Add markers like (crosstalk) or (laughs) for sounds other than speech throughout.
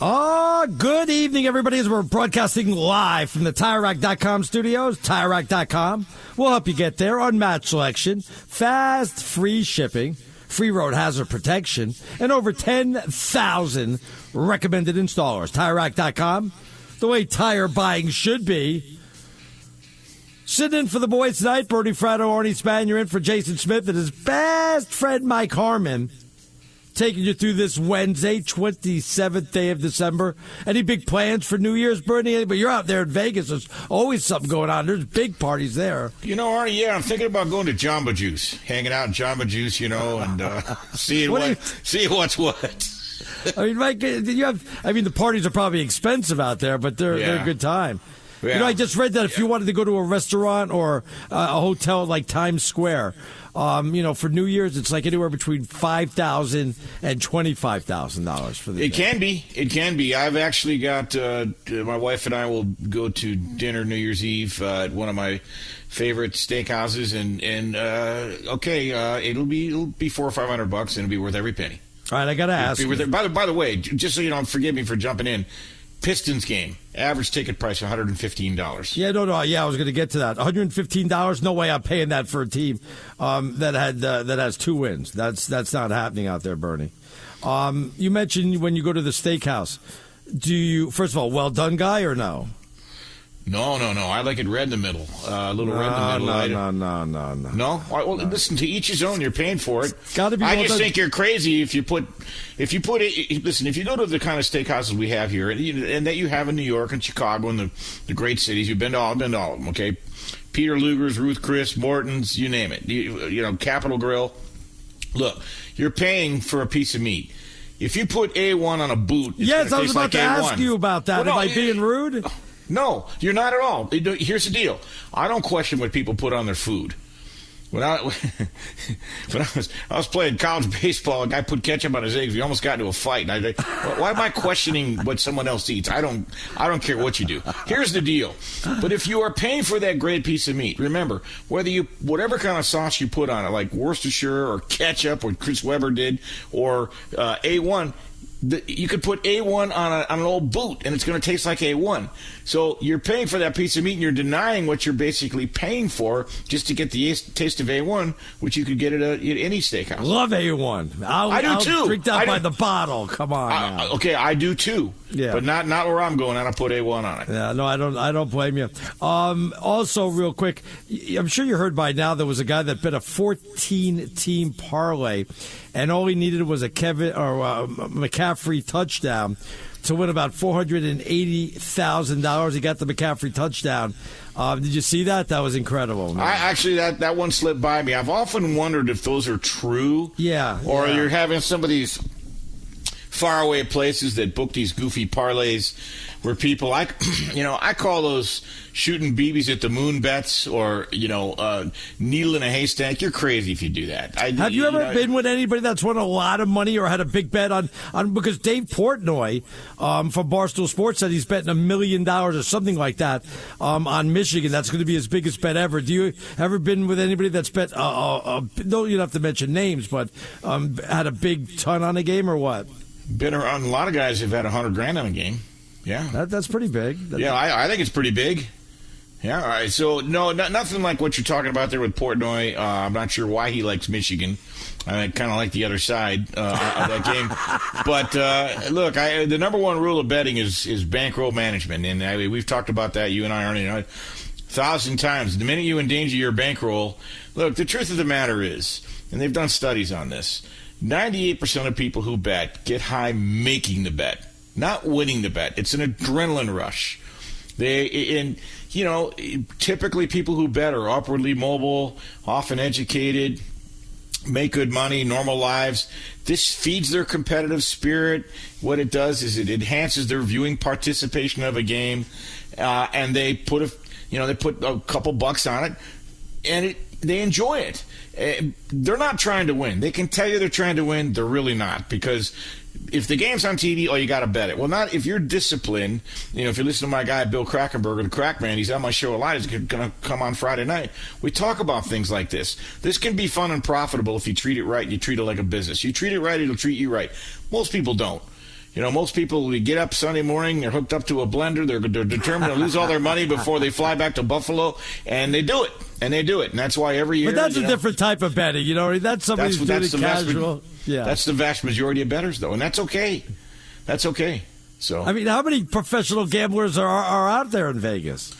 Oh, good evening, everybody, as we're broadcasting live from the TireRack.com studios. TireRack.com will help you get there. Unmatched selection, fast, free shipping, free road hazard protection, and over 10,000 recommended installers. TireRack.com, the way tire buying should be. Sitting in for the boys tonight, Bernie Fratto, Arnie Spanier in for Jason Smith and his best friend Mike Harmon taking you through this Wednesday, 27th day of December. Any big plans for New Year's, Bernie? But you're out there in Vegas. There's always something going on. There's big parties there. You know, Arnie, yeah, I'm thinking about going to Jamba Juice, hanging out in Jamba Juice, you know, and uh, (laughs) seeing what, what seeing what's what. I mean, Mike, you have. I mean, the parties are probably expensive out there, but they're yeah. they're a good time. Yeah. You know, I just read that if you wanted to go to a restaurant or uh, a hotel like Times Square, um, you know, for New Year's, it's like anywhere between five thousand and twenty five thousand dollars for the. It day. can be. It can be. I've actually got uh, my wife and I will go to dinner New Year's Eve uh, at one of my favorite steakhouses, and and uh, okay, uh, it'll be it'll be four or five hundred bucks, and it'll be worth every penny. All right, I got to ask. By the by the way, just so you know, forgive me for jumping in. Pistons game. Average ticket price one hundred and fifteen dollars. Yeah, no, no, yeah, I was going to get to that. One hundred and fifteen dollars. No way, I'm paying that for a team um, that had uh, that has two wins. That's that's not happening out there, Bernie. Um, you mentioned when you go to the steakhouse. Do you first of all, well done, guy, or no? No, no, no. I like it red in the middle. Uh, a little no, red in the middle. No, no, no, no, no. No. Well, no. listen. To each his own. You're paying for it. Got to be. I just done. think you're crazy if you put, if you put it. Listen, if you go to the kind of steakhouses we have here, and, and that you have in New York and Chicago and the the great cities, you've been to all, been to all of them. Okay, Peter Luger's, Ruth Chris, Morton's, you name it. You, you know, Capital Grille. Look, you're paying for a piece of meat. If you put A1 on a boot, yes, I was about like to A1. ask you about that. Well, Am no, I being rude? No, you're not at all. Here's the deal. I don't question what people put on their food. When I (laughs) when I was I was playing college (laughs) baseball, a guy put ketchup on his eggs. We almost got into a fight. And I, why am I questioning what someone else eats? I don't I don't care what you do. Here's the deal. But if you are paying for that great piece of meat, remember whether you whatever kind of sauce you put on it, like Worcestershire or ketchup, or Chris Webber did, or uh, A1 the, you could put A1 on, a, on an old boot and it's going to taste like A1. So you're paying for that piece of meat and you're denying what you're basically paying for just to get the taste of A1, which you could get at, a, at any steakhouse. Love A1. I'll, I do I'll too. Drink that by the bottle. Come on. I- okay, I do too. Yeah. But not not where I'm going. I don't put A1 on it. Yeah, no, I don't. I don't blame you. Um, also, real quick, I'm sure you heard by now there was a guy that bet a 14 team parlay, and all he needed was a Kevin or uh, McCaffrey touchdown to win about four hundred and eighty thousand dollars. He got the McCaffrey touchdown. Uh, did you see that? That was incredible. man. I actually that that one slipped by me. I've often wondered if those are true. Yeah, Or yeah. you're having some of these faraway places that book these goofy parlays where people I (clears throat) you know, I call those shooting BBs at the moon bets or, you know, uh, needle in a haystack. You're crazy if you do that. I, Have you ever know, been with anybody that's won a lot of money or had a big bet on, on because Dave Portnoy um, from Barstool Sports said he's betting a million dollars or something like that um, on Michigan. That's going to be his biggest bet ever. Do you ever been with anybody that's bet? Uh, uh, uh, no, you don't have to mention names, but um, had a big ton on a game or what? been around a lot of guys who've had a hundred grand on a game. Yeah. That, that's pretty big. Yeah, I, I think it's pretty big. Yeah, all right. So no, no nothing like what you're talking about there with Portnoy. Uh, I'm not sure why he likes Michigan. I kind of like the other side uh, of that game. (laughs) But uh, look, I, the number one rule of betting is is bankroll management, and I, we've talked about that. You and I, Arnie, a thousand times. The minute you endanger your bankroll, look. The truth of the matter is, and they've done studies on this. 98% of people who bet get high making the bet, not winning the bet. It's an adrenaline rush. They and you know typically people who bet are upwardly mobile, often educated, make good money, normal lives. This feeds their competitive spirit. What it does is it enhances their viewing participation of a game, uh, and they put a you know they put a couple bucks on it, and it, they enjoy it. Uh, They're not trying to win. They can tell you they're trying to win. They're really not because if the game's on TV, oh, you got to bet it. Well, not if you're disciplined. You know, if you listen to my guy Bill Krackomberger, the Crack Man, he's on my show a lot. He's going to come on Friday night. We talk about things like this. This can be fun and profitable if you treat it right. You treat it like a business. You treat it right, it'll treat you right. Most people don't. You know, most people we get up Sunday morning, they're hooked up to a blender, they're, they're determined to lose all their money before they fly back to Buffalo, and they do it, and they do it, and that's why every year. But that's a know, different type of betting, you know. That's somebody that's, who's that's doing the it vast, casual. yeah, that's the vast majority of betters, though, and that's okay. That's okay. So, I mean, how many professional gamblers are are out there in Vegas?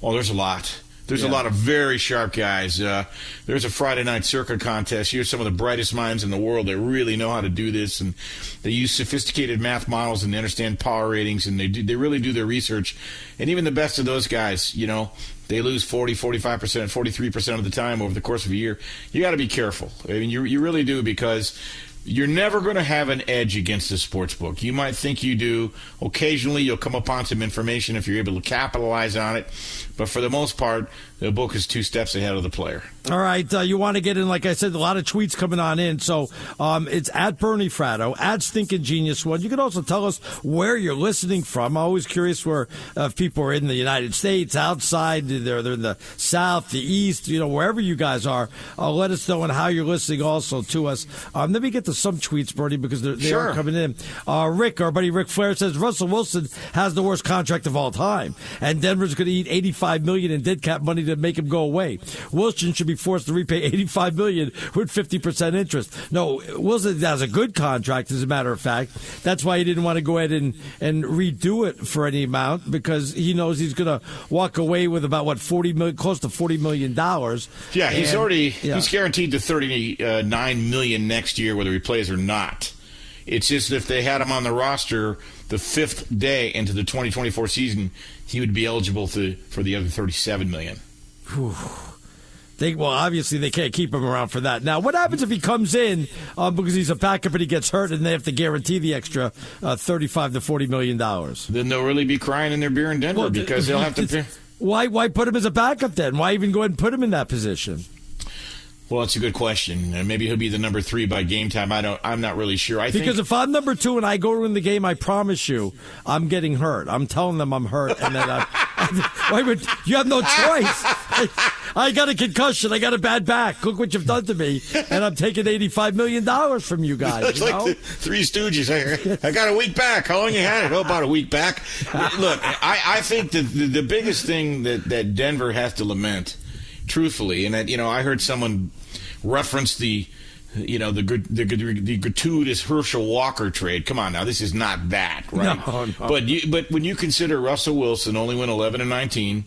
well, there's a lot. There's a lot of very sharp guys. Uh, there's a Friday night circuit contest. Here's some of the brightest minds in the world that really know how to do this, and they use sophisticated math models and they understand power ratings, and they do, they really do their research. And even the best of those guys, you know, they lose 40, 45 percent, 43 percent of the time over the course of a year. You got to be careful. I mean, you you really do because you're never going to have an edge against the sports book. You might think you do. Occasionally, you'll come upon some information if you're able to capitalize on it. But for the most part, the book is two steps ahead of the player. All right, uh, you want to get in, like I said, a lot of tweets coming on in. So um, it's at Bernie Fratto, at Stinking Genius One. You can also tell us where you're listening from. I'm always curious where uh, people are in the United States, outside, they're, they're in the South, the East, you know, wherever you guys are. Uh, let us know and how you're listening also to us. Um, me get to some tweets, Bernie, because they're, they Sure. are coming in. Uh, Rick, our buddy Rick Flair says Russell Wilson has the worst contract of all time, and Denver's going to eat 85 million in dead cap money to make him go away. Wilson should be forced to repay 85 million with 50 percent interest. No, Wilson has a good contract, as a matter of fact. That's why he didn't want to go ahead and and redo it for any amount because he knows he's going to walk away with about what 40 million, close to 40 million dollars. Yeah, he's And- already yeah. he's guaranteed the thirty nine million next year, whether he plays or not. It's just if they had him on the roster the fifth day into the 2024 season, he would be eligible to, for the other 37 million. They, well, obviously they can't keep him around for that. Now, what happens if he comes in um, because he's a backup and he gets hurt, and they have to guarantee the extra uh, thirty-five to forty million dollars? Then they'll really be crying in their beer in Denver because they'll have to. Pay. Why? Why put him as a backup then? Why even go ahead and put him in that position? Well, that's a good question. And maybe he'll be the number three by game time. I don't. I'm not really sure. I Because think if I'm number two and I go to win the game, I promise you, I'm getting hurt. I'm telling them I'm hurt, and then I, (laughs) why would you have no choice? (laughs) I got a concussion. I got a bad back. Look what you've done to me, and I'm taking eighty-five million dollars from you guys. It's you like the Three Stooges. I, I got a week back. How long you had it? Oh, about a week back. Look, I, I think that the, the biggest thing that, that Denver has to lament, truthfully, and that you know, I heard someone reference the you know the the, the gratuitous Herschel Walker trade. Come on now, this is not that, right? No, no. But you, but when you consider Russell Wilson only went 11 and 19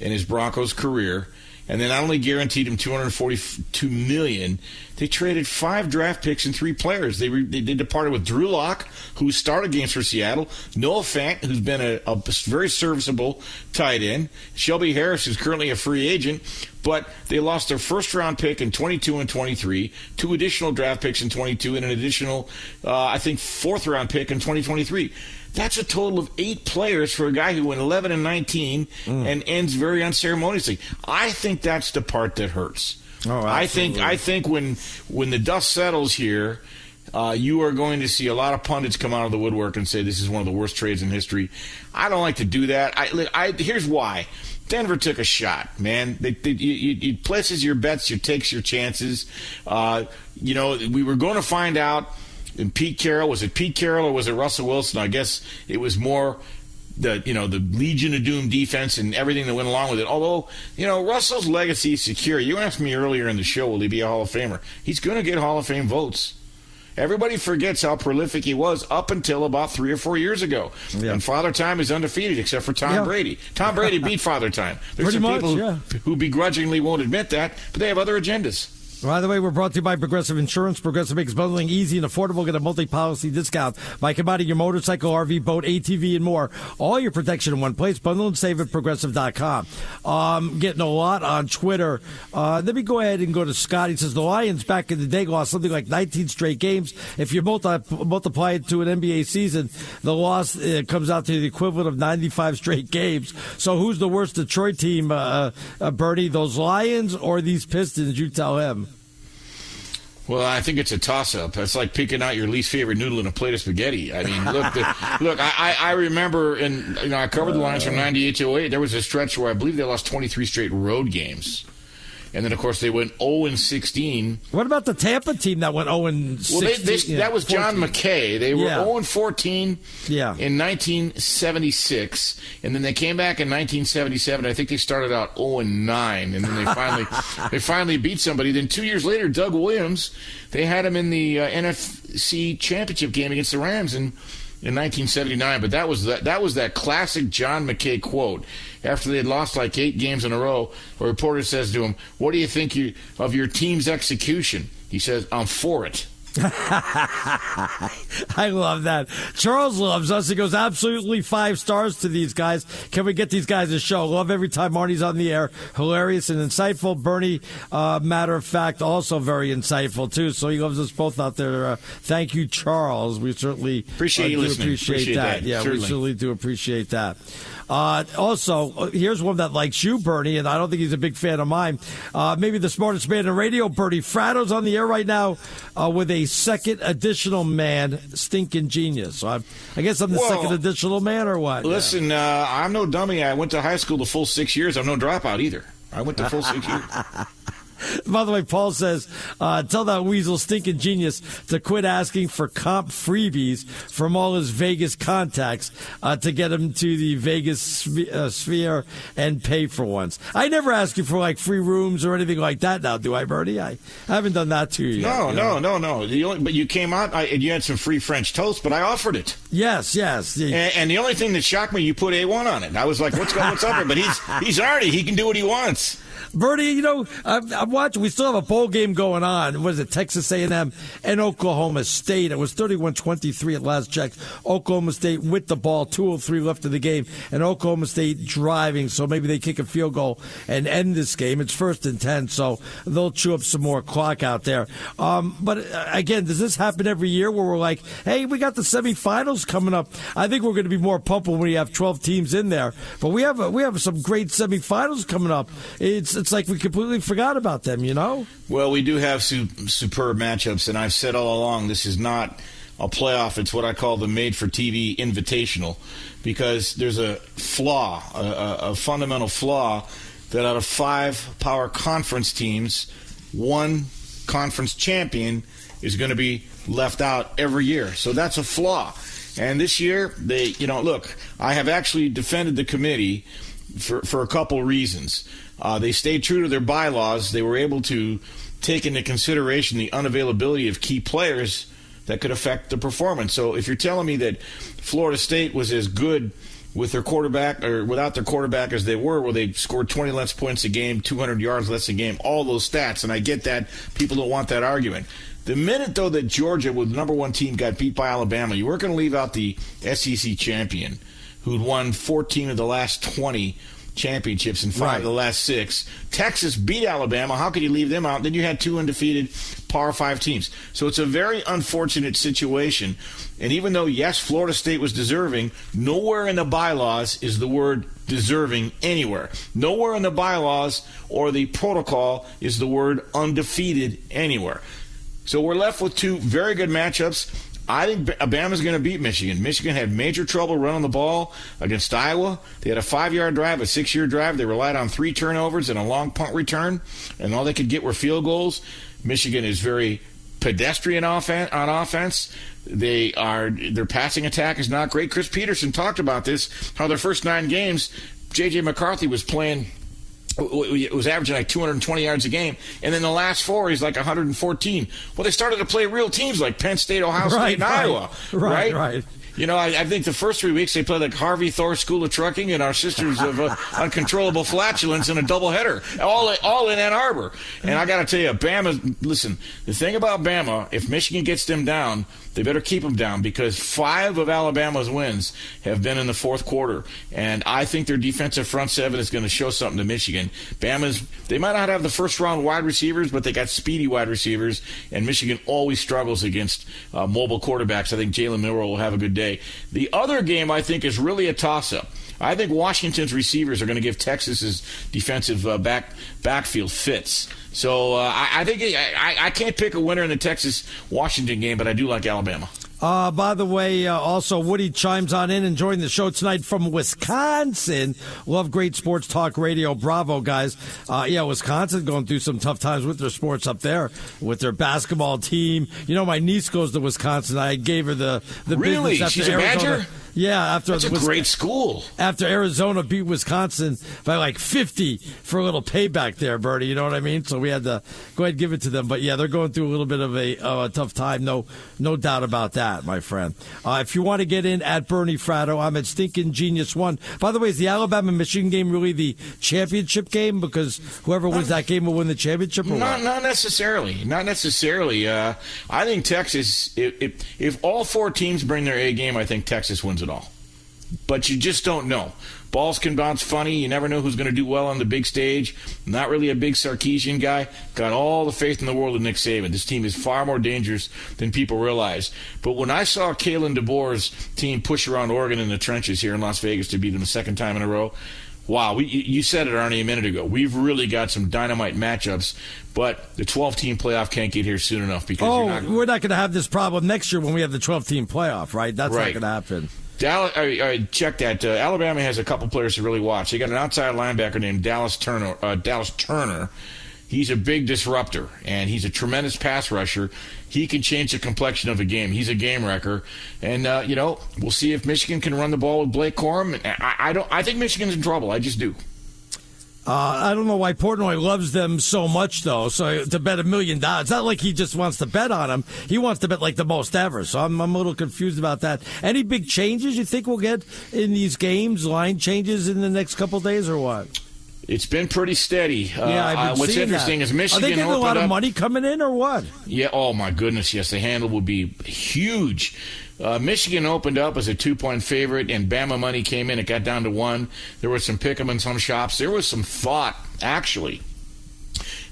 in his Broncos career, and they not only guaranteed him 242 million, they traded five draft picks and three players. They re, they, departed with Drew Lock, who started games for Seattle, Noah Fant, who's been a, a very serviceable tight end, Shelby Harris, who's currently a free agent, but they lost their first round pick in 22 and 23, two additional draft picks in 22, and an additional, uh, I think, fourth round pick in 2023. That's a total of eight players for a guy who went 11 and 19 and ends very unceremoniously. I think that's the part that hurts. Oh, I think. I think when when the dust settles here, uh, you are going to see a lot of pundits come out of the woodwork and say this is one of the worst trades in history. I don't like to do that. I, I here's why. Denver took a shot, man. They, they, you, you, you places your bets, you takes your chances. Uh, you know, we were going to find out. And Pete Carroll was it Pete Carroll or was it Russell Wilson? I guess it was more the you know the Legion of Doom defense and everything that went along with it. Although you know Russell's legacy is secure. You asked me earlier in the show, will he be a Hall of Famer? He's going to get Hall of Fame votes. Everybody forgets how prolific he was up until about three or four years ago. Yeah. And Father Time is undefeated except for Tom Yeah. Brady. Tom Brady (laughs) beat Father Time. There's Pretty some much, people yeah. who begrudgingly won't admit that, but they have other agendas. By the way, we're brought to you by Progressive Insurance. Progressive makes bundling easy and affordable. Get a multi-policy discount by combining your motorcycle, RV, boat, ATV, and more. All your protection in one place. Bundle and save at Progressive.com. Um, getting a lot on Twitter. Uh, let me go ahead and go to Scott. He says the Lions back in the day lost something like 19 straight games. If you multi- multiply it to an NBA season, the loss uh, comes out to the equivalent of 95 straight games. So who's the worst Detroit team, uh, uh, Bernie? Those Lions or these Pistons? You tell him. Well, I think it's a toss-up. It's like picking out your least favorite noodle in a plate of spaghetti. I mean, look, the, (laughs) look. I, I I remember, and you know, I covered the Lions from uh. '98 to 08. There was a stretch where I believe they lost 23 straight road games, and then of course they went 0 and 16. What about the Tampa team that went 0 and Well, they, 16? they, yeah, that was John 14. McKay. They were Yeah. 0 and 14 Yeah. in 1976, and then they came back in 1977. I think they started out 0 and 9, and then they finally (laughs) they finally beat somebody. Then two years later, Doug Williams, they had him in the uh, NFC Championship game against the Rams in. In 1979, but that was that that was that classic John McKay quote. After they had lost like eight games in a row, a reporter says to him, "What do you think you, of your team's execution?" He says, "I'm for it." (laughs) I love that. Charles loves us. He goes absolutely five stars to these guys. Can we get these guys a show? Love every time Marty's on the air. Hilarious and insightful. Bernie, uh, matter of fact, also very insightful too. So he loves us both out there. Uh, thank you, Charles. We certainly Appreciate uh, you do listening. Appreciate, Appreciate that. that. Yeah, we Certainly. certainly do appreciate that. Uh, also, uh, here's one that likes you, Bernie, and I don't think he's a big fan of mine. Uh, maybe the smartest man in radio, Bernie. Fratto's on the air right now uh, with a second additional man, stinking genius. So I'm, I guess I'm the Well, second additional man, or what? Listen, uh, I'm no dummy. I went to high school the full six years. I'm no dropout either. I went the full six years. (laughs) (laughs) By the way, Paul says, uh, tell that weasel stinking genius to quit asking for comp freebies from all his Vegas contacts uh, to get him to the Vegas sp- uh, sphere and pay for once. I never ask you for like free rooms or anything like that now, do I, Bernie? I haven't done that to you yet. No, you know? no, no, no. The only, but you came out I, and you had some free French toast, but I offered it. Yes, yes. And, and the only thing that shocked me, you put A1 on it. I was like, what's, what's up? But he's he's already, he can do what he wants. Bernie, you know, I'm, I'm watching. We still have a bowl game going on. Was it Texas A&M and Oklahoma State? It was 31-23 at last check. Oklahoma State with the ball, 2:03 left of the game, and Oklahoma State driving. So maybe they kick a field goal and end this game. It's first and ten, so they'll chew up some more clock out there. Um, but uh, again, does this happen every year where we're like, hey, we got the semifinals coming up? I think we're going to be more pumped when we have 12 teams in there. But we have a, we have some great semifinals coming up. It's it's like we completely forgot about them, you know? Well, we do have su- superb matchups, and I've said all along this is not a playoff. It's what I call the made for TV invitational because there's a flaw, a, a, fundamental flaw that out of five power conference teams, one conference champion is going to be left out every year. So that's a flaw. And this year, they, you know, look, I have actually defended the committee for, for a couple reasons. Uh, they stayed true to their bylaws. They were able to take into consideration the unavailability of key players that could affect the performance. So if you're telling me that Florida State was as good with their quarterback or without their quarterback as they were, where they scored 20 less points a game, 200 yards less a game, all those stats, and I get that people don't want that argument. The minute, though, that Georgia, with the number one team, got beat by Alabama, you weren't going to leave out the SEC champion, who'd won 14 of the last 20 championships in five Right. of the last six. Texas beat Alabama. How could you leave them out? Then you had two undefeated Power Five teams. So it's a very unfortunate situation. And even though, yes, Florida State was deserving, nowhere in the bylaws is the word deserving anywhere. Nowhere in the bylaws or the protocol is the word undefeated anywhere. So we're left with two very good matchups. I think Alabama's going to beat Michigan. Michigan had major trouble running the ball against Iowa. They had a five-yard drive, a six-yard drive. They relied on three turnovers and a long punt return, and all they could get were field goals. Michigan is very pedestrian offen- on offense. They are their passing attack is not great. Chris Petersen talked about this. How their first nine games, J.J. McCarthy was playing was averaging like 220 yards a game, and then the last four he's like 114. Well, they started to play real teams like Penn State, Ohio State, Right, and right. Iowa. Right, right. You know, I, I think the first three weeks they played like Harvey Thor School of Trucking and our Sisters of uh, Uncontrollable Flatulence in a doubleheader, all all in Ann Arbor. And I got to tell you, Bama. Listen, the thing about Bama, if Michigan gets them down, they better keep them down because five of Alabama's wins have been in the fourth quarter, and I think their defensive front seven is going to show something to Michigan. Bama's they might not have the first round wide receivers, but they got speedy wide receivers, and Michigan always struggles against uh, mobile quarterbacks. I think Jalen Milroe will have a good day. The other game I think is really a toss up. I think Washington's receivers are going to give Texas's defensive uh, back backfield fits. So uh, I, I think I, I- I can't pick a winner in the Texas Washington game, but I do like Alabama. Uh, by the way, uh, also Woody chimes on in enjoying the show tonight from Wisconsin. Love great sports talk radio. Bravo, guys. Uh, yeah, Wisconsin going through some tough times with their sports up there, with their basketball team. You know, my niece goes to Wisconsin. I gave her the the Really? business after She's a Arizona. Badger? Yeah, after That's a the Wis- great school. after Arizona beat Wisconsin by like 50 for a little payback there, Bertie. You know what I mean? So we had to go ahead and give it to them. But yeah, they're going through a little bit of a, uh, a tough time. No, no doubt about that, my friend. Uh, if you want to get in at Bernie Fratto, I'm at Stinking Genius One. By the way, is the Alabama Michigan game really the championship game? Because whoever wins that game will win the championship, or Not, what? not necessarily. Not necessarily. Uh, I think Texas. If, if if all four teams bring their A game, I think Texas wins it all. But you just don't know. Balls can bounce funny. You never know who's going to do well on the big stage. Not really a big Sarkisian guy. Got all the faith in the world in Nick Saban. This team is far more dangerous than people realize. But when I saw Kalen DeBoer's team push around Oregon in the trenches here in Las Vegas to beat them the second time in a row, wow, we, you said it, Arnie, a minute ago. We've really got some dynamite matchups, but the 12 team playoff can't get here soon enough because Oh, you're not. we're not going to have this problem next year when we have the 12 team playoff, right? That's Right. not going to happen. Dallas, all right, all right, check that. Uh, Alabama has a couple players to really watch. They got an outside linebacker named Dallas Turner. Uh, Dallas Turner. He's a big disruptor, and he's a tremendous pass rusher. He can change the complexion of a game. He's a game wrecker, and uh, you know we'll see if Michigan can run the ball with Blake Corum. I, I don't. I think Michigan's in trouble. I just do. Uh, I don't know why Portnoy loves them so much, though. So to bet a million dollars, it's not like he just wants to bet on them. He wants to bet like the most ever. So I'm, I'm a little confused about that. Any big changes you think we'll get in these games? Line changes in the next couple days, or what? It's been pretty steady. Uh, Yeah, I've been uh, what's seeing interesting that. is Michigan Are they getting a lot of up- money coming in, or what? Yeah. Oh my goodness. Yes, the handle would be huge. Uh, Michigan opened up as a two-point favorite, and Bama money came in. It got down to one. There was some pick'em in some shops. There was some thought, actually,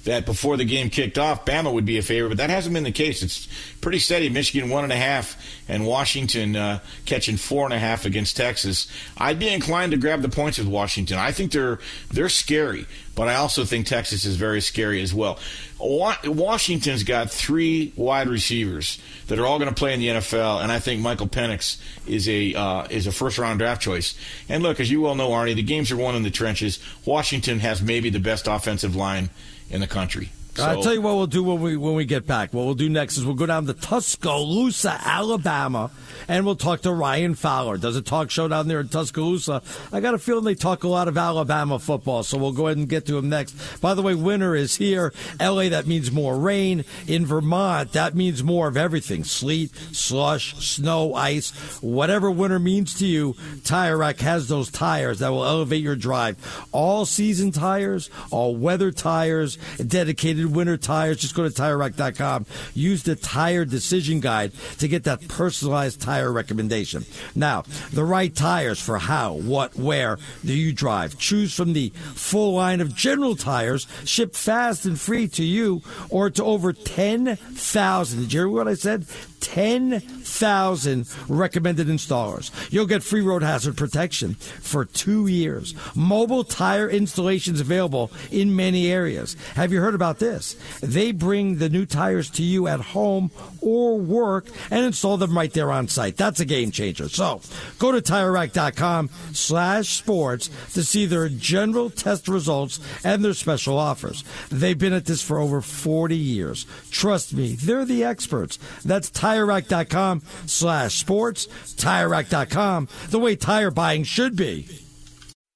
that before the game kicked off, Bama would be a favorite, but that hasn't been the case. It's pretty steady. Michigan one and a half, and Washington uh, catching four and a half against Texas. I'd be inclined to grab the points with Washington. I think they're they're scary, but I also think Texas is very scary as well. Washington's got three wide receivers that are all going to play in the NFL, and I think Michael Penix is a uh, is a first round draft choice. And look, as you well know, Arnie, the games are won in the trenches. Washington has maybe the best offensive line in the country. So, I'll tell you what we'll do when we when we get back. What we'll do next is we'll go down to Tuscaloosa, Alabama, and we'll talk to Ryan Fowler. Does a talk show down there in Tuscaloosa. I got a feeling they talk a lot of Alabama football, so we'll go ahead and get to him next. By the way, winter is here. LA, that means more rain. In Vermont, that means more of everything: sleet, slush, snow, ice, whatever winter means to you. Tire Rack has those tires that will elevate your drive. All season tires, all weather tires, dedicated winter tires. Just go to TireRack.com. Use the Tire Decision Guide to get that personalized tire recommendation. Now, the right tires for how, what, where do you drive? Choose from the full line of general tires shipped fast and free to you or to over 10,000. Did you hear what I said? 10,000 recommended installers. You'll get free road hazard protection for two years. Mobile tire installations available in many areas. Have you heard about this? They bring the new tires to you at home or work and install them right there on site. That's a game changer. So go to TireRack.com slash sports to see their general test results and their special offers. They've been at this for over 40 years. Trust me, they're the experts. That's TireRack.com slash sports. TireRack.com, the way tire buying should be.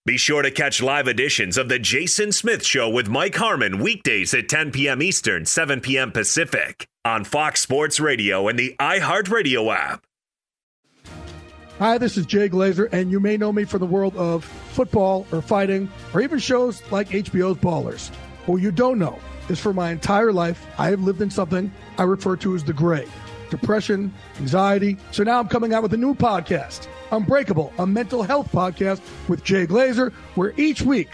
Be sure to catch live editions of The Jason Smith Show with Mike Harmon weekdays at 10 p.m. Eastern, 7 p.m. Pacific on Fox Sports Radio and the iHeartRadio app. Hi, this is Jay Glazer, and you may know me from the world of football or fighting or even shows like HBO's Ballers. What you don't know is for my entire life, I have lived in something I refer to as the gray depression, anxiety. So now I'm coming out with a new podcast, Unbreakable, a mental health podcast with Jay Glazer, where each week,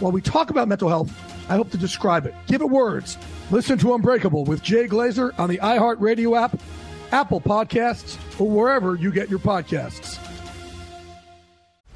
while we talk about mental health, I hope to describe it, give it words. Listen to Unbreakable with Jay Glazer on the iHeartRadio app, Apple Podcasts, or wherever you get your podcasts.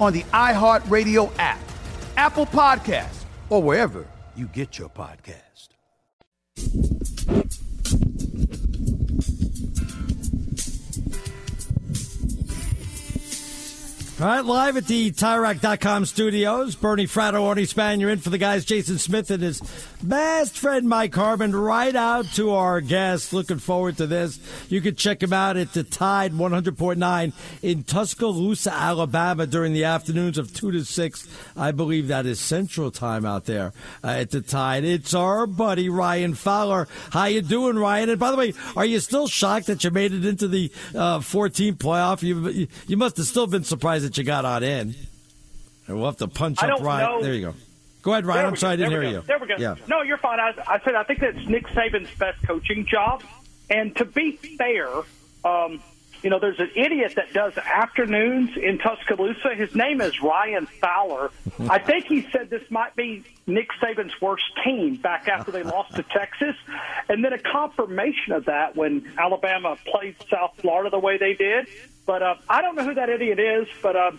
on the iHeartRadio app, Apple Podcast, or wherever you get your podcast. All right, live at the TireRack.com studios. Bernie Fratto, Arnie Spanier in for the guys, Jason Smith and his best friend Mike Harmon. Right out to our guests. Looking forward to this. You can check him out at the Tide 100.9 in Tuscaloosa, Alabama during the afternoons of 2 to 6. I believe that is Central Time out there uh, at the Tide. It's our buddy Ryan Fowler. How you doing, Ryan? And by the way, are you still shocked that you made it into the uh, 14 playoff? You, you must have still been surprised that you got on in. And we'll have to punch I up Ryan. know. There you go. Go ahead, Ryan. I'm sorry go. I didn't hear go. you. There we go. Yeah. No, you're fine. I, I said I think that's Nick Saban's best coaching job. And to be fair, um, you know, there's an idiot that does afternoons in Tuscaloosa. His name is Ryan Fowler. (laughs) I think he said this might be Nick Saban's worst team back after they lost to Texas. And then a confirmation of that when Alabama played South Florida the way they did. But uh, I don't know who that idiot is, but uh,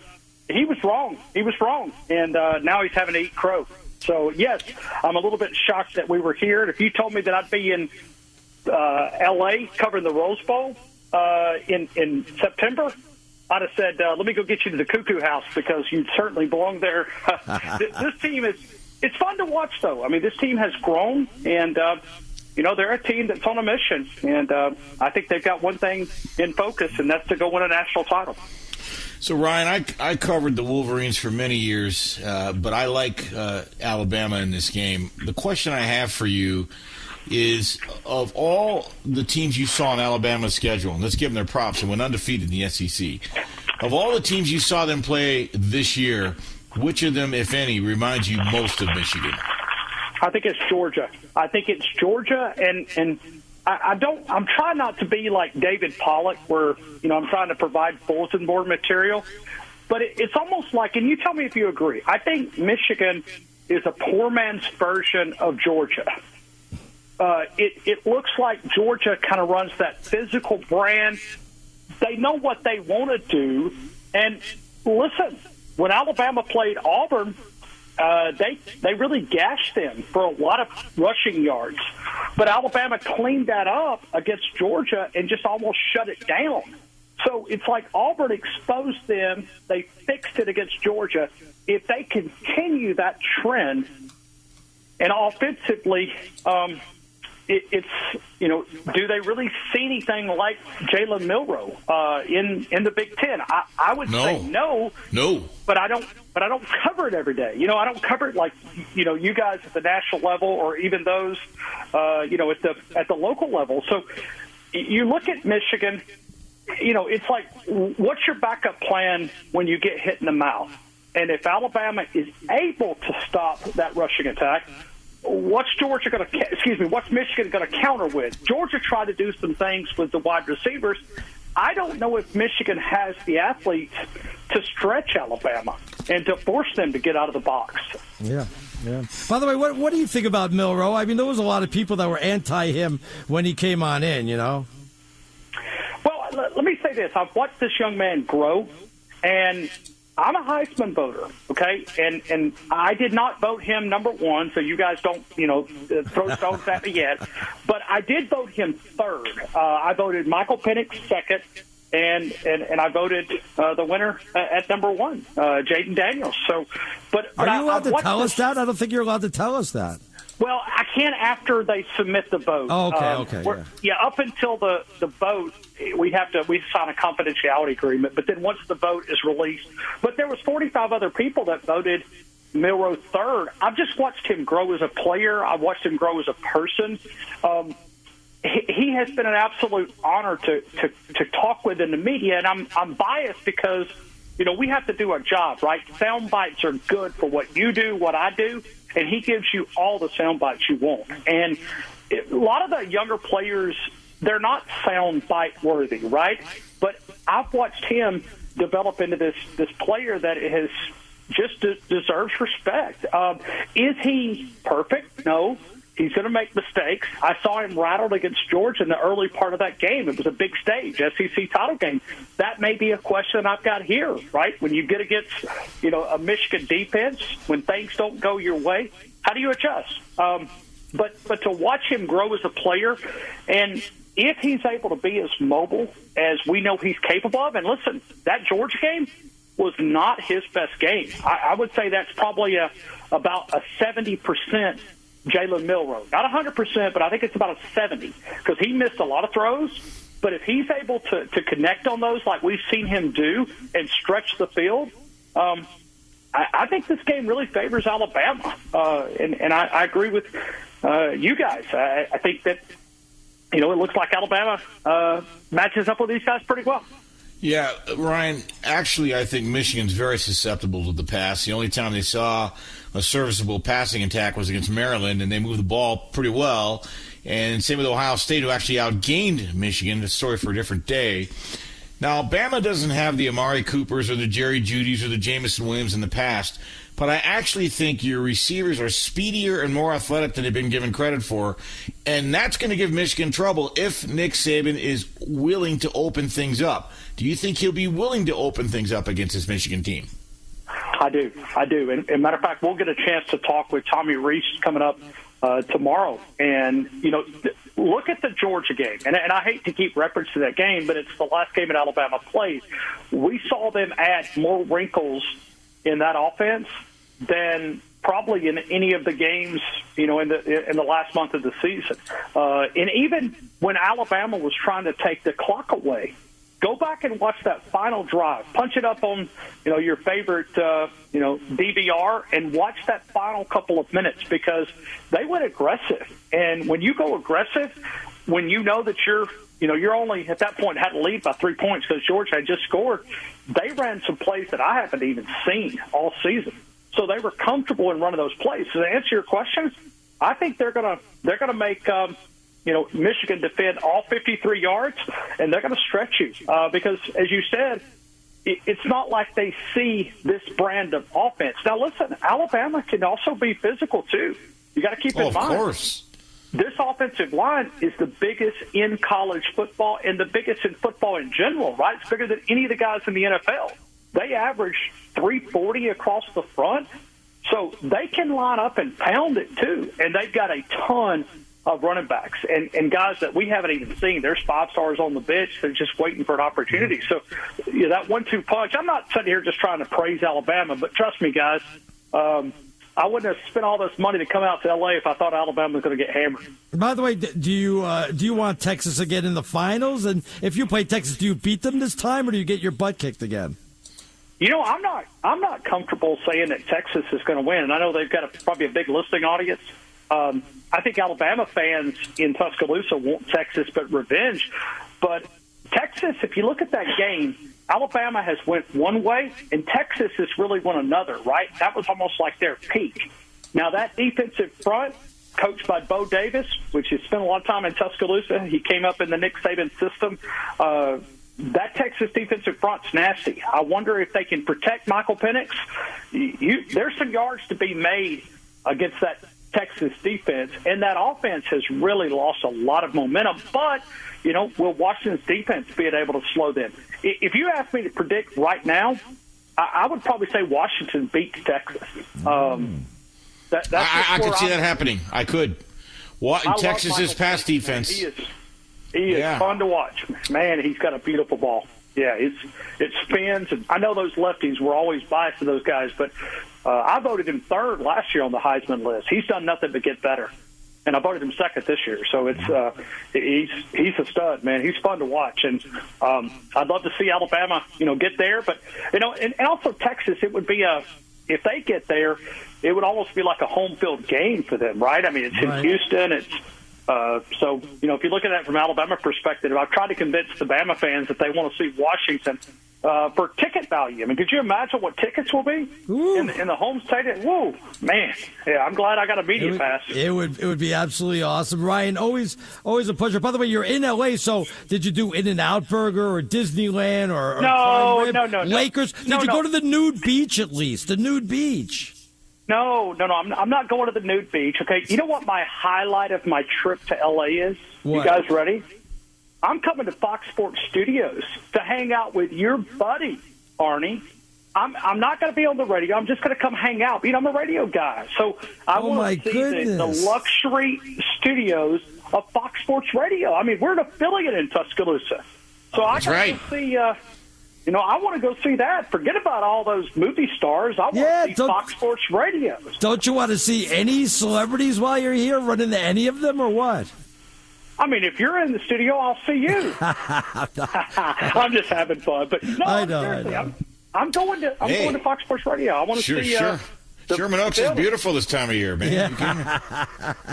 he was wrong. He was wrong. And uh, now he's having to eat crow. So, yes, I'm a little bit shocked that we were here. And if you told me that I'd be in uh, L.A. covering the Rose Bowl uh, in in September, I'd have said, uh, "Let me go get you to the Cuckoo House because you certainly belong there." (laughs) This team is it's fun to watch, though. I mean, this team has grown, and uh, you know they're a team that's on a mission, and uh, I think they've got one thing in focus, and that's to go win a national title. So Ryan, I, I covered the Wolverines for many years, uh, but I like uh, Alabama in this game. The question I have for you is: of all the teams you saw in Alabama's schedule, and let's give them their props and went undefeated in the SEC. Of all the teams you saw them play this year, which of them, if any, reminds you most of Michigan? I think it's Georgia. I think it's Georgia, and and I, I don't. I'm trying not to be like David Pollack, where you know I'm trying to provide bulletin board material, but it, it's almost like. And you tell me if you agree. I think Michigan is a poor man's version of Georgia. Uh, it it looks like Georgia kind of runs that physical brand. They know what they want to do, and listen. When Alabama played Auburn, uh, they they really gashed them for a lot of rushing yards. But Alabama cleaned that up against Georgia and just almost shut it down. So it's like Auburn exposed them. They fixed it against Georgia. If they continue that trend, and offensively, um, it, it's you know, do they really see anything like Jalen Milroe uh, in in the Big Ten? I, I would No. say no No. but I don't but I don't cover it every day. You know, I don't cover it like you know you guys at the national level or even those uh, you know at the at the local level. So you look at Michigan. You know, it's like what's your backup plan when you get hit in the mouth? And if Alabama is able to stop that rushing attack, what's Georgia going to? Excuse me, what's Michigan going to counter with? Georgia tried to do some things with the wide receivers. I don't know if Michigan has the athletes to stretch Alabama and to force them to get out of the box. Yeah, yeah. By the way, what what do you think about Milroe? I mean, there was a lot of people that were anti him when he came on in. You know. Well, let, let me say this: I've watched this young man grow, and I'm a Heisman voter. Okay, and and I did not vote him number one, so you guys don't you know throw stones at me yet. But I did vote him third. Uh, I voted Michael Penix second. And, and and I voted uh, the winner at number one, uh, Jayden Daniels. So, but, but Are you allowed I've to tell us that? I don't think you're allowed to tell us that. Well, I can after they submit the vote. Oh, okay, Um, okay, we're- yeah. Up until the the vote, we have to we sign a confidentiality agreement. But then once the vote is released, but there was 45 other people that voted Milroe third. I've just watched him grow as a player. I've watched him grow as a person. Um, he, he has been an absolute honor to, to to talk with in the media, and I'm I'm biased because you know we have to do our job, right? Sound bites are good for what you do, what I do, and he gives you all the sound bites you want. And it, a lot of the younger players, they're not sound bite worthy, right? But I've watched him develop into this this player that has just de- deserves respect. Um, is he perfect? No. He's going to make mistakes. I saw him rattled against Georgia in the early part of that game. It was a big stage, SEC title game. That may be a question I've got here, right? When you get against, you know, a Michigan defense, when things don't go your way, how do you adjust? Um, but but to watch him grow as a player, and if he's able to be as mobile as we know he's capable of, and listen, that Georgia game was not his best game. I, I would say that's probably a about a seventy percent Jalen Milroe. Not 100%, but I think it's about a 70 because he missed a lot of throws. But if he's able to, to connect on those like we've seen him do and stretch the field, um, I, I think this game really favors Alabama. Uh, and and I, I agree with uh, you guys. I, I think that, you know, it looks like Alabama uh, matches up with these guys pretty well. Yeah, Ryan, actually, I think Michigan's very susceptible to the pass. The only time they saw a serviceable passing attack was against Maryland, and they moved the ball pretty well. And same with Ohio State, who actually outgained Michigan. A story for a different day. Now, Alabama doesn't have the Amari Coopers or the Jerry Jeudy's or the Jameson Williams in the past, but I actually think your receivers are speedier and more athletic than they've been given credit for, and that's going to give Michigan trouble if Nick Saban is willing to open things up. Do you think he'll be willing to open things up against this Michigan team? I do. I do. And, and matter of fact, we'll get a chance to talk with Tommy Rees coming up uh, tomorrow. And, you know, look at the Georgia game. And, and I hate to keep reference to that game, but it's the last game that Alabama played. We saw them add more wrinkles in that offense than probably in any of the games, you know, in the in the last month of the season. Uh, and even when Alabama was trying to take the clock away go back and watch that final drive. Punch it up on, you know, your favorite, uh, you know, DVR and watch that final couple of minutes because they went aggressive. And when you go aggressive, when you know that you're, you know, you're only at that point had to lead by three points because Georgia had just scored. They ran some plays that I haven't even seen all season. So they were comfortable in running those plays. So to answer your question, I think they're gonna they're gonna make um, you know, Michigan defend all 53 yards, and they're going to stretch you uh, because, as you said, it, it's not like they see this brand of offense. Now, listen, Alabama can also be physical too. You got to keep oh, in mind. Of course. This offensive line is the biggest in college football and the biggest in football in general, right? It's bigger than any of the guys in the NFL. They average 340 across the front. So they can line up and pound it too. And they've got a ton of running backs and, and guys that we haven't even seen. There's five stars on the bench. They're just waiting for an opportunity. So, you know, that one-two punch. I'm not sitting here just trying to praise Alabama, but trust me, guys. Um, I wouldn't have spent all this money to come out to LA if I thought Alabama was going to get hammered. By the way, do you uh, do you want Texas again in the finals? And if you play Texas, do you beat them this time, or do you get your butt kicked again? You know, I'm not I'm not comfortable saying that Texas is going to win, and I know they've got a, probably a big listening audience. Um, I think Alabama fans in Tuscaloosa want Texas, but revenge. But Texas, if you look at that game, Alabama has went one way, and Texas has really went another. Right? That was almost like their peak. Now that defensive front, coached by Bo Davis, which has spent a lot of time in Tuscaloosa, he came up in the Nick Saban system. Uh, that Texas defensive front's nasty. I wonder if they can protect Michael Penix. You, there's some yards to be made against that Texas defense, and that offense has really lost a lot of momentum. But you know, will Washington's defense being able to slow them? If you ask me to predict right now, I, would probably say Washington beats Texas. Um, that, that's I, I could see I'm, that happening. I could. What Texas's pass defense? He is, he is yeah. fun to watch. Man, he's got a beautiful ball. Yeah, it's it spins, and I know those lefties were always biased to those guys, but uh, I voted him third last year on the Heisman list. He's done nothing but get better, and I voted him second this year. So it's uh, he's he's a stud, man. He's fun to watch, and um, I'd love to see Alabama, you know, get there. But you know, and, and also Texas, it would be a if they get there, it would almost be like a home field game for them, right? I mean, it's right. in Houston. It's uh, so, you know, if you look at that from Alabama perspective, I've tried to convince the Bama fans that they want to see Washington uh, for ticket value. I mean, could you imagine what tickets will be in, in, the home stadium? Whoa, man! Yeah, I'm glad I got a media it would, pass. It would it would be absolutely awesome, Ryan. Always always a pleasure. By the way, you're in LA, so did you do In and Out Burger or Disneyland or, or no, no, no, no, Lakers? Did no, you no. go to the nude beach at least? The nude beach. No, no, no. I'm, I'm not going to the nude beach. Okay. You know what my highlight of my trip to LA is? What? You guys ready? I'm coming to Fox Sports Studios to hang out with your buddy, Arnie. I'm, I'm not going to be on the radio. I'm just going to come hang out. You know, I'm a radio guy. So I Oh, want to see the, the luxury studios of Fox Sports Radio. I mean, we're an affiliate in Tuscaloosa. So I That's right. see, uh, you know, I want to go see that. Forget about all those movie stars. I want Yeah, to see Fox Sports Radio. Don't you want to see any celebrities while you're here? Run into any of them or what? I mean, if you're in the studio, I'll see you. (laughs) (laughs) I'm just having fun, but no, I I'm know, I know. I'm, I'm going to I'm Hey. going to Fox Sports Radio. I want to Sure, see. sure. Uh, the- Sherman Oaks is beautiful this time of year, man. Yeah.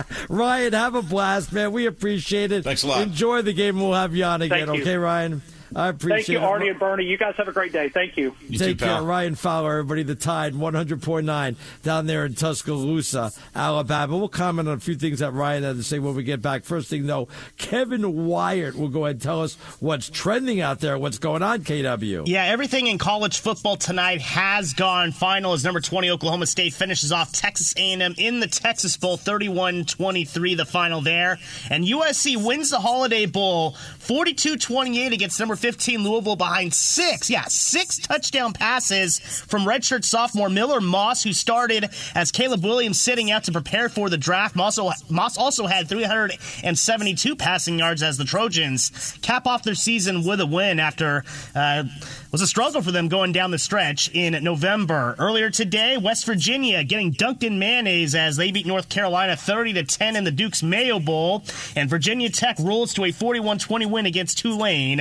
(laughs) Ryan, have a blast, man. We appreciate it. Thanks a lot. Enjoy the game. We'll have you on again, Thank you. okay, Ryan? I appreciate it. Thank you, it. Arnie and Bernie. You guys have a great day. Thank you. You Take too, care. pal. Ryan Fowler, everybody. The Tide, 100.9 down there in Tuscaloosa, Alabama. We'll comment on a few things that Ryan had to say when we get back. First thing, though, Kevin Wyatt will go ahead and tell us what's trending out there, what's going on, KW. Yeah, everything in college football tonight has gone final as number 20 Oklahoma State finishes off Texas A&M in the Texas Bowl 31-23 the final there. And USC wins the Holiday Bowl 42-28 against number 15 Louisville behind six, yeah, six touchdown passes from redshirt sophomore Miller Moss who started as Caleb Williams sitting out to prepare for the draft. Moss also, had 372 passing yards as the Trojans cap off their season with a win after uh, was a struggle for them going down the stretch in November. Earlier today, West Virginia getting dunked in mayonnaise as they beat North Carolina 30 to 10 in the Duke's Mayo Bowl, and Virginia Tech rolls to a 41-20 win against Tulane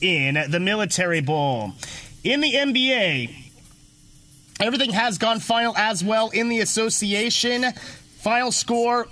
in the Military Bowl. In the NBA, everything has gone final as well in the association. Final score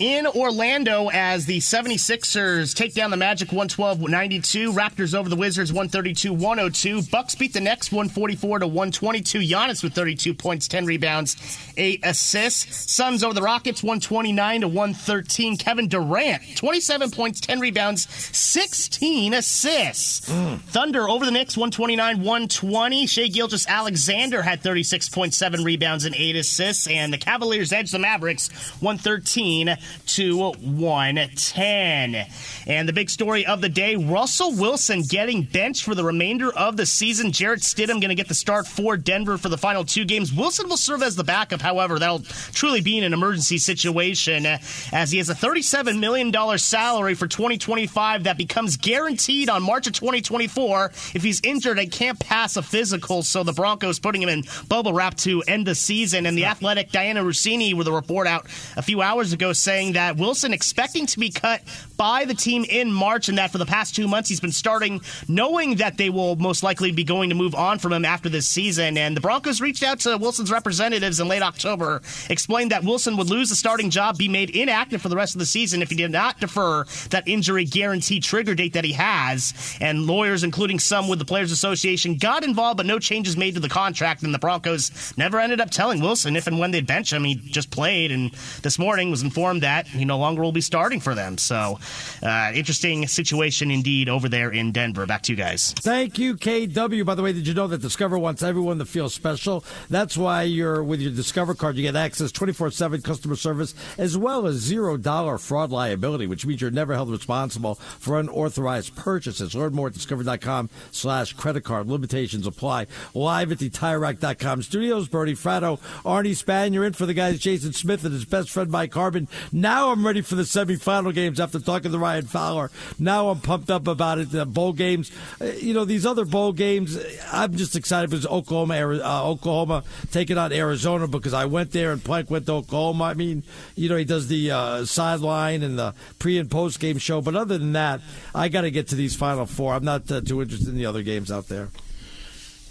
in Orlando as the 76ers take down the Magic 112-92, Raptors over the Wizards 132-102, Bucks beat the Nets 144 to 122, Giannis with 32 points, 10 rebounds, 8 assists, Suns over the Rockets 129 to 113, Kevin Durant 27 points, 10 rebounds, 16 assists. Mm. Thunder over the Knicks 129-120, Shai Gilgeous-Alexander had 36.7 rebounds and 8 assists, and the Cavaliers edge the Mavericks 113 to 110. And the big story of the day Russell Wilson getting benched for the remainder of the season. Jarrett Stidham going to get the start for Denver for the final two games. Wilson will serve as the backup, however, that'll truly be in an emergency situation uh, as he has a $37 million salary for 2025 that becomes guaranteed on March of 2024 if he's injured and can't pass a physical. So the Broncos putting him in bubble wrap to end the season. And the athletic Dianna Russini with a report out a few hours ago saying that Wilson expecting to be cut by the team in March and that for the past two months he's been starting knowing that they will most likely be going to move on from him after this season. And the Broncos reached out to Wilson's representatives in late October, explained that Wilson would lose the starting job, be made inactive for the rest of the season if he did not defer that injury guarantee trigger date that he has. And lawyers, including some with the Players Association, got involved, but no changes made to the contract. And the Broncos never ended up telling Wilson if and when they'd bench him. He just played, and this morning was informed that he no longer will be starting for them. So, uh, interesting situation indeed over there in Denver. Back to you guys. Thank you, KW. By the way, did you know that Discover wants everyone to feel special? That's why you're with your Discover card, you get access 24 7 customer service as well as zero dollar fraud liability, which means you're never held responsible for unauthorized purchases. Learn more at discover.com slash credit card. Limitations apply. Live at the TireRack.com studios. Bernie Fratto, Arnie Spanier in for the guys Jason Smith and his best friend Mike Harmon. Now I'm ready for the semifinal games after talking to Ryan Fowler. Now I'm pumped up about it. The bowl games, uh, you know, these other bowl games, I'm just excited because Oklahoma, uh, Oklahoma taking on Arizona because I went there and Plank went to Oklahoma. I mean, you know, he does the uh, sideline and the pre and post game show. But other than that, I got to get to these final four. I'm not uh, too interested in the other games out there.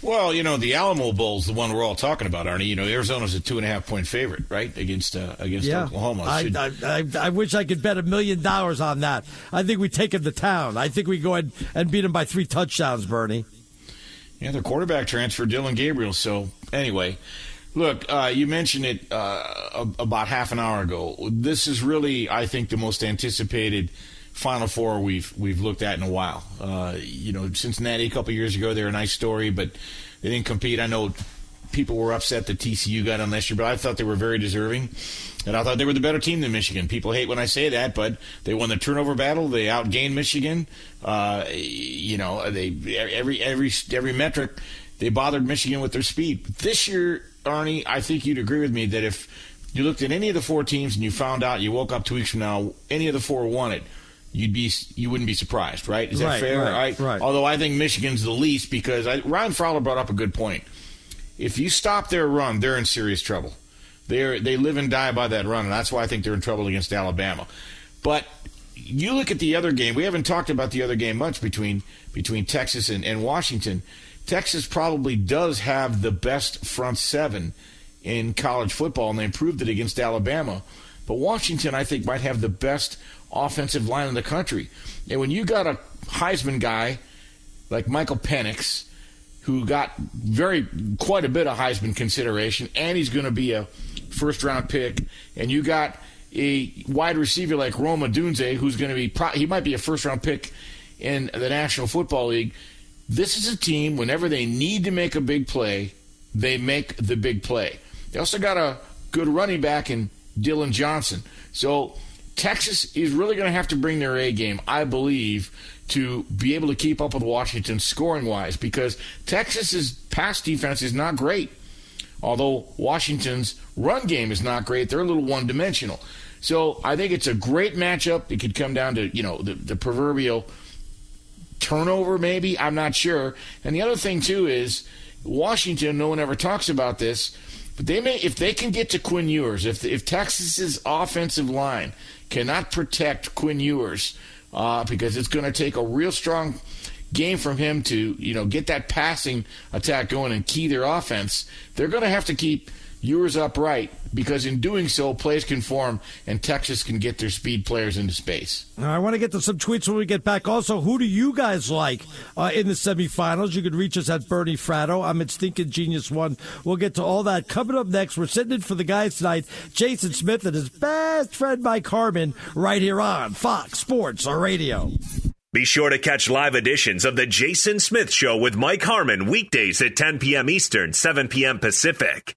Well, you know, the Alamo Bowl's the one we're all talking about, Arnie. You know, Arizona's a two and a half point favorite, right, against uh, against yeah, Oklahoma. I, Should- I, I, I wish I could bet a million dollars on that. I think we take him to town. I think we go ahead and beat him by three touchdowns, Bernie. Yeah, their quarterback transfer, Dillon Gabriel. So anyway, look, uh, you mentioned it uh, about half an hour ago. This is really, I think, the most anticipated Final Four we've we've looked at in a while. Uh, you know, Cincinnati a couple years ago, they're a nice story, but they didn't compete. I know people were upset that TCU got on this year, but I thought they were very deserving. And I thought they were the better team than Michigan. People hate when I say that, but they won the turnover battle. They outgained Michigan. Uh, you know, they every every every metric they bothered Michigan with their speed. This year, Arnie, I think you'd agree with me that if you looked at any of the four teams and you found out you woke up two weeks from now, any of the four won it, you'd be you wouldn't be surprised, right? Is that Right, fair? right, I- right. Although I think Michigan's the least because I, Ryan Fowler brought up a good point. If you stop their run, they're in serious trouble. They they live and die by that run, and that's why I think they're in trouble against Alabama. But you look at the other game. We haven't talked about the other game much between between Texas and, and Washington. Texas probably does have the best front seven in college football, and they improved it against Alabama. But Washington, I think, might have the best offensive line in the country. And when you got a Heisman guy like Michael Penix, who got very quite a bit of Heisman consideration, and he's going to be a first round pick, and you got a wide receiver like Rome Odunze, who's going to be pro- he might be a first round pick in the National Football League. This is a team. Whenever they need to make a big play, they make the big play. They also got a good running back in Dillon Johnson. So Texas is really going to have to bring their A game, I believe, to be able to keep up with Washington scoring wise because Texas's pass defense is not great. Although Washington's run game is not great, they're a little one dimensional. So I think it's a great matchup. It could come down to, you know, the, the proverbial turnover, maybe. I'm not sure. And the other thing, too, is Washington, no one ever talks about this, but they may, if they can get to Quinn Ewers, if, if Texas's offensive line cannot protect Quinn Ewers, uh, because it's going to take a real strong game from him to, you know, get that passing attack going and key their offense, they're going to have to keep Ewers upright because in doing so, plays can form and Texas can get their speed players into space. Now, I want to get to some tweets when we get back. Also, who do you guys like uh, in the semifinals? You can reach us at Bernie Fratto. I'm at Stinking Genius One. We'll get to all that coming up next. We're sitting in for the guys tonight, Jason Smith and his best friend Mike Harmon, right here on Fox Sports Radio. Be sure to catch live editions of The Jason Smith Show with Mike Harmon weekdays at 10 p.m. Eastern, 7 p.m. Pacific.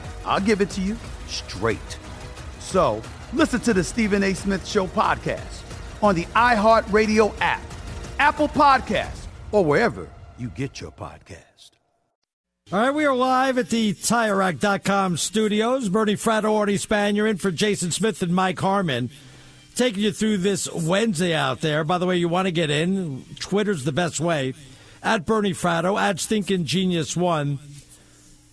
I'll give it to you straight. So listen to the Stephen A. Smith Show podcast on the iHeartRadio app, Apple Podcasts, or wherever you get your podcast. All right, we are live at the TireRack.com studios. Bernie Fratto, Arnie Spanier in for Jason Smith and Mike Harmon. Taking you through this Wednesday out there. By the way, you want to get in, Twitter's the best way. At Bernie Fratto, at Stinking Genius One.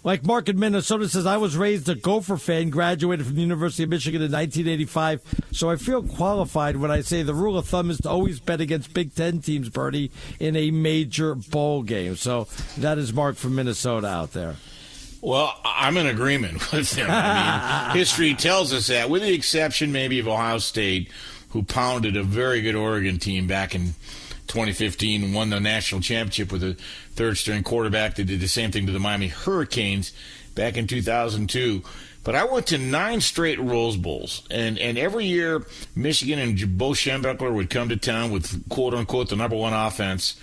Like Mark in Minnesota says, I was raised a Gopher fan, graduated from the University of Michigan in 1985, so I feel qualified when I say the rule of thumb is to always bet against Big Ten teams, Bernie, in a major bowl game. So that is Mark from Minnesota out there. Well, I'm in agreement (laughs) with him. I mean, (laughs) history tells us that, with the exception maybe of Ohio State, who pounded a very good Oregon team back in 2015 won the national championship with a third string quarterback. They did the same thing to the Miami Hurricanes back in 2002. But I went to nine straight Rose Bowls, and, and every year Michigan and Bo Schembechler would come to town with quote unquote the number one offense.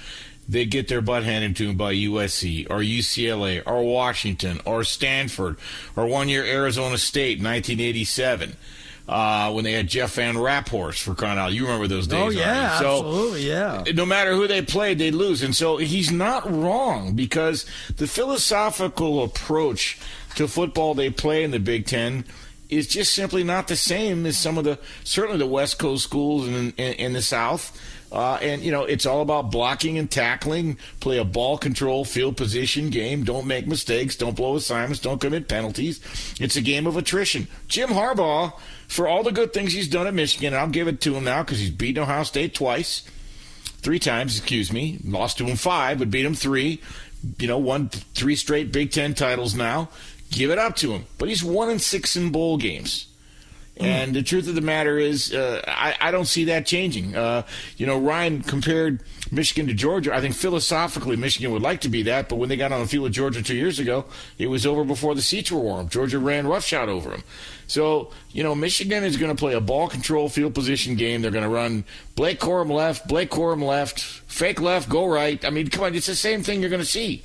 They'd get their butt handed to them by USC or UCLA or Washington or Stanford or one year Arizona State, 1987 uh, when they had Jeff Van Raaphorst for crying out. You remember those days? Oh yeah, so, absolutely, yeah. No matter who they played, they'd lose, and so he's not wrong because the philosophical approach to football they play in the Big Ten is just simply not the same as some of the certainly the West Coast schools in, in, in the South. Uh, and you know it's all about blocking and tackling. Play a ball control, field position game. Don't make mistakes. Don't blow assignments. Don't commit penalties. It's a game of attrition. Jim Harbaugh, for all the good things he's done at Michigan, I'll give it to him now because he's beaten Ohio State twice, three times. Excuse me. Lost to him five, but beat him three. You know, won three straight Big Ten titles now. Give it up to him. But he's one and six in bowl games. And the truth of the matter is, uh, I, I, don't see that changing. Uh, you know, Ryan compared Michigan to Georgia. I think philosophically, Michigan would like to be that, but when they got on the field with Georgia two years ago, it was over before the seats were warm. Georgia ran roughshod over them. So, you know, Michigan is going to play a ball control field position game. They're going to run Blake Corum left, Blake Corum left, fake left, go right. I mean, come on, it's the same thing you're going to see.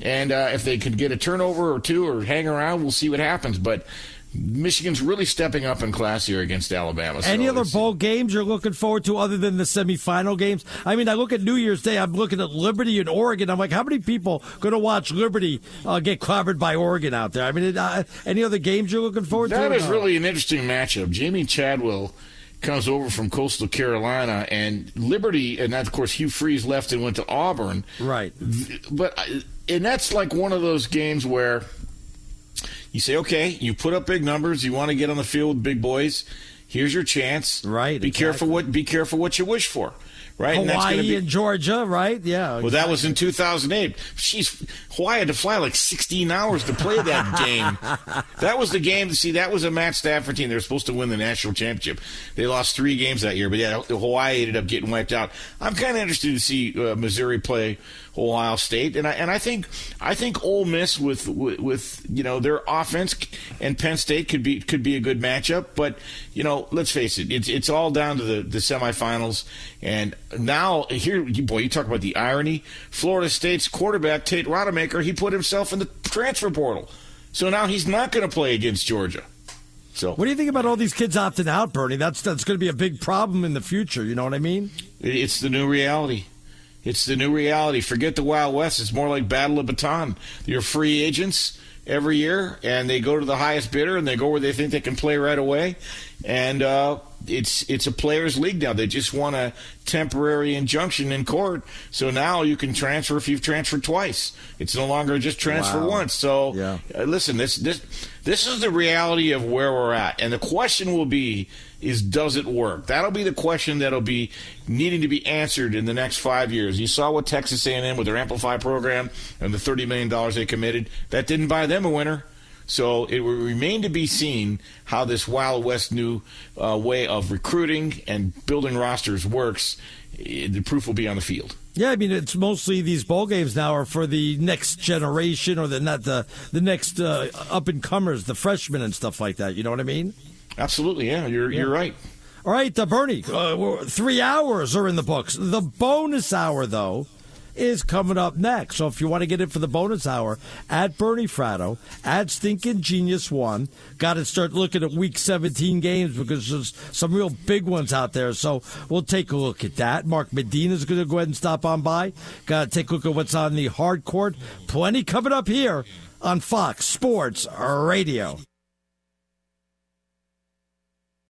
And uh, if they can get a turnover or two or hang around, we'll see what happens. But Michigan's really stepping up in class here against Alabama. So Any other bowl games you're looking forward to other than the semifinal games? I mean, I look at New Year's Day. I'm looking at Liberty and Oregon. I'm like, how many people going to watch Liberty uh, get clobbered by Oregon out there? I mean, uh, any other games you're looking forward that to? That is really an interesting matchup. Jamey Chadwell comes over from Coastal Carolina, and Liberty, and that, of course, Hugh Freeze left and went to Auburn. Right. But uh, and that's like one of those games where you say, okay, you put up big numbers. You want to get on the field with big boys. Here's your chance. Right. Be exactly. careful what. Be careful what you wish for. Right. Hawaii and, be, and Georgia. Right. Yeah. Well, exactly. that was in 2008. She's Hawaii had to fly like 16 hours to play that (laughs) game. that was the game to see. That was a Matt Stafford team. They were supposed to win the national championship. They lost three games that year, but yeah, Hawaii ended up getting wiped out. I'm kind of interested to see uh, Missouri play Ohio State, and I and I think I think Ole Miss with, with, with you know their offense and Penn State could be could be a good matchup. But you know, let's face it, it's it's all down to the the semifinals. And now here, boy, you talk about the irony. Florida State's quarterback Tate Rodemaker, he put himself in the transfer portal, so now he's not going to play against Georgia. So, what do you think about all these kids opting out, Bernie? That's that's going to be a big problem in the future. You know what I mean? It's the new reality. It's the new reality. Forget the Wild West. It's more like Battle of Baton. You're free agents every year, and they go to the highest bidder, and they go where they think they can play right away. And uh, it's it's a players' league now. They just want a temporary injunction in court, so now you can transfer if you've transferred twice. It's no longer just transfer wow. once. So yeah. uh, listen, this this this is the reality of where we're at, and the question will be is does it work? That'll be the question that'll be needing to be answered in the next five years. You saw what Texas A&M with their Amplify program and the thirty million dollars they committed. That didn't buy them a winner. So it will remain to be seen how this Wild West new uh, way of recruiting and building rosters works. The proof will be on the field. Yeah, I mean it's mostly these bowl games now are for the next generation or the not the the next uh, up and comers, the freshmen and stuff like that. You know what I mean? Absolutely, yeah. You're yeah. you're right. All right, uh, Bernie. Uh, three hours are in the books. The bonus hour, though, is coming up next. So if you want to get in for the bonus hour, at Bernie Fratto, at Stinking Genius One, got to start looking at Week 17 games because there's some real big ones out there. So we'll take a look at that. Mark Medina is going to go ahead and stop on by. Got to take a look at what's on the hard court. Plenty coming up here on Fox Sports Radio.